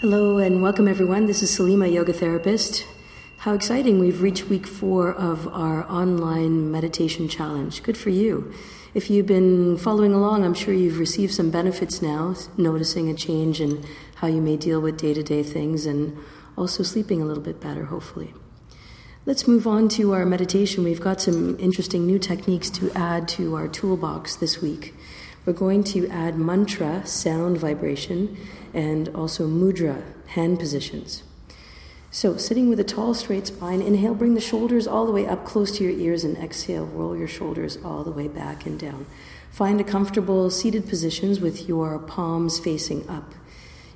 Hello and welcome everyone. This is Salima, yoga therapist. How exciting! We've reached week four of our online meditation challenge. Good for you. If you've been following along, I'm sure you've received some benefits now, noticing a change in how you may deal with day to day things and also sleeping a little bit better, hopefully. Let's move on to our meditation. We've got some interesting new techniques to add to our toolbox this week. We're going to add mantra, sound vibration, and also mudra, hand positions. So, sitting with a tall, straight spine, inhale, bring the shoulders all the way up close to your ears, and exhale, roll your shoulders all the way back and down. Find a comfortable seated positions with your palms facing up.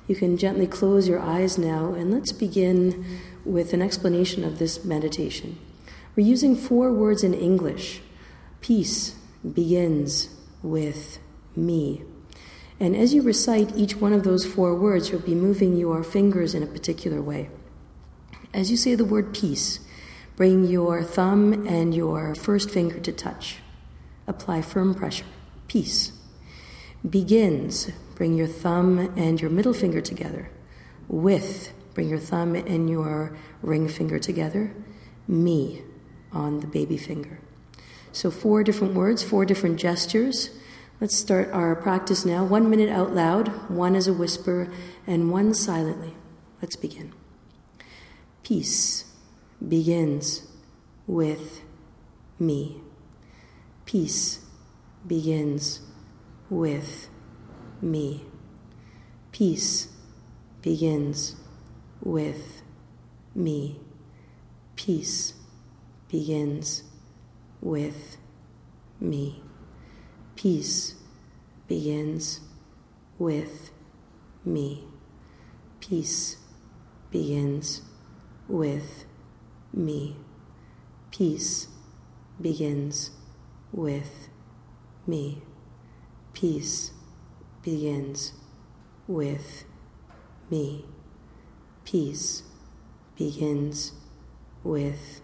You can gently close your eyes now, and let's begin with an explanation of this meditation. We're using four words in English. Peace begins with me. And as you recite each one of those four words, you'll be moving your fingers in a particular way. As you say the word peace, bring your thumb and your first finger to touch. Apply firm pressure. Peace. Begins, bring your thumb and your middle finger together. With, bring your thumb and your ring finger together. Me on the baby finger. So, four different words, four different gestures. Let's start our practice now. One minute out loud, one as a whisper, and one silently. Let's begin. Peace begins with me. Peace begins with me. Peace begins with me. Peace begins with me. Peace begins with me. Peace begins with me. Peace begins with me. Peace begins with me. Peace begins with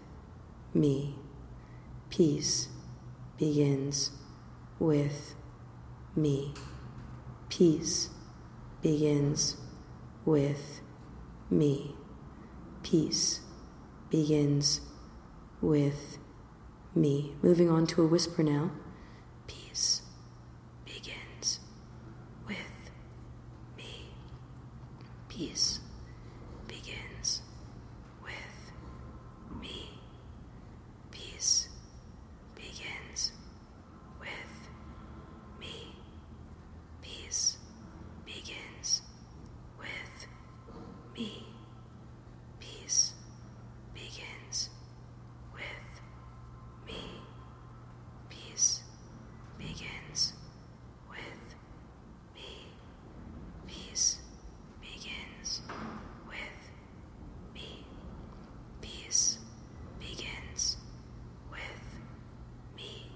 me. Peace begins with me. Peace begins with me. Peace begins with me. Moving on to a whisper now. Peace begins with me. Peace begins with me. Peace begins with me. Peace begins with me. Peace begins with me. Peace begins with me. Peace begins with me. Peace begins with me.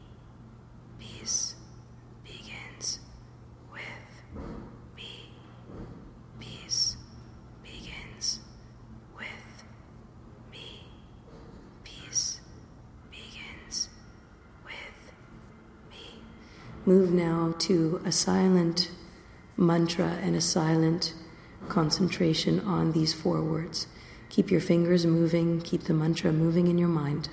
Peace begins with me. Peace begins with me. Peace begins with me. Move now to a silent mantra and a silent concentration on these four words. Keep your fingers moving, keep the mantra moving in your mind.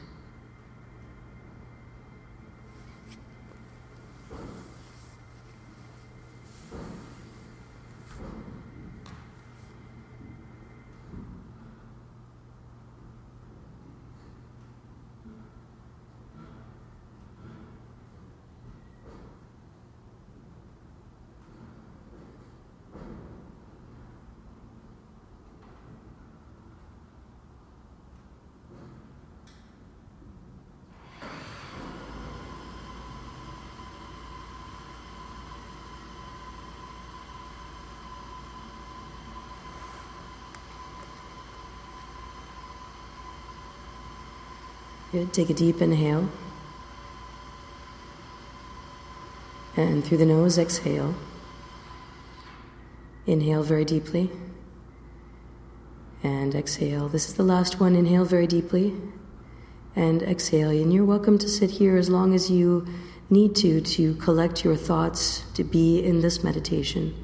Good. Take a deep inhale. And through the nose, exhale. Inhale very deeply. And exhale. This is the last one. Inhale very deeply. And exhale. And you're welcome to sit here as long as you need to to collect your thoughts to be in this meditation.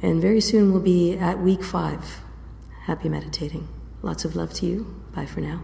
And very soon we'll be at week five. Happy meditating. Lots of love to you. Bye for now.